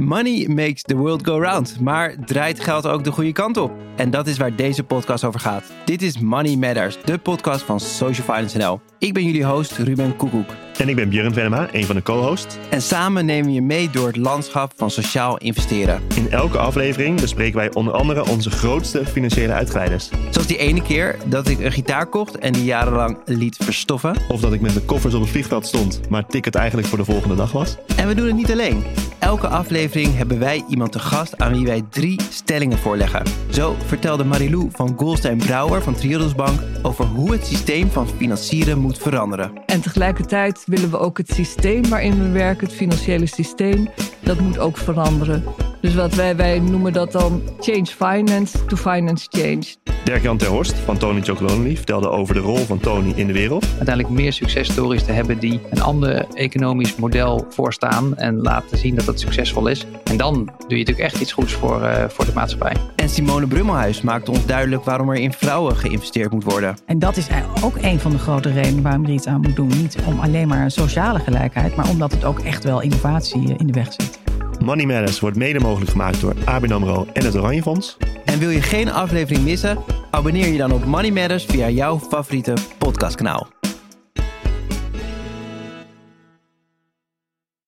Money makes the world go round, maar draait geld ook de goede kant op? En dat is waar deze podcast over gaat. Dit is Money Matters, de podcast van Social Finance NL. Ik ben jullie host Ruben Koekoek. En ik ben Björn Venema, een van de co-hosts. En samen nemen we je mee door het landschap van sociaal investeren. In elke aflevering bespreken wij onder andere onze grootste financiële uitglijders. Zoals die ene keer dat ik een gitaar kocht en die jarenlang liet verstoffen. Of dat ik met mijn koffers op het vliegveld stond, maar ticket eigenlijk voor de volgende dag was. En we doen het niet alleen. Elke aflevering hebben wij iemand te gast aan wie wij drie stellingen voorleggen. Zo vertelde Marilou van Goldstein Brouwer van Triodos Bank over hoe het systeem van financieren moet veranderen. En tegelijkertijd willen we ook het systeem waarin we werken, het financiële systeem, dat moet ook veranderen. Dus wat wij, wij noemen dat dan change finance to finance change. Dirk-Jan ter Horst van Tony Chocolonely vertelde over de rol van Tony in de wereld. Uiteindelijk meer successtories te hebben die een ander economisch model voorstaan en laten zien dat dat succesvol is. En dan doe je natuurlijk echt iets goeds voor, uh, voor de maatschappij. En Simone Brummelhuis maakte ons duidelijk waarom er in vrouwen geïnvesteerd moet worden. En dat is ook een van de grote redenen waarom er iets aan moet doen. Niet om alleen maar sociale gelijkheid, maar omdat het ook echt wel innovatie in de weg zit. Money Matters wordt mede mogelijk gemaakt door ABN AMRO en het Oranje Fonds. En wil je geen aflevering missen? Abonneer je dan op Money Matters via jouw favoriete podcastkanaal.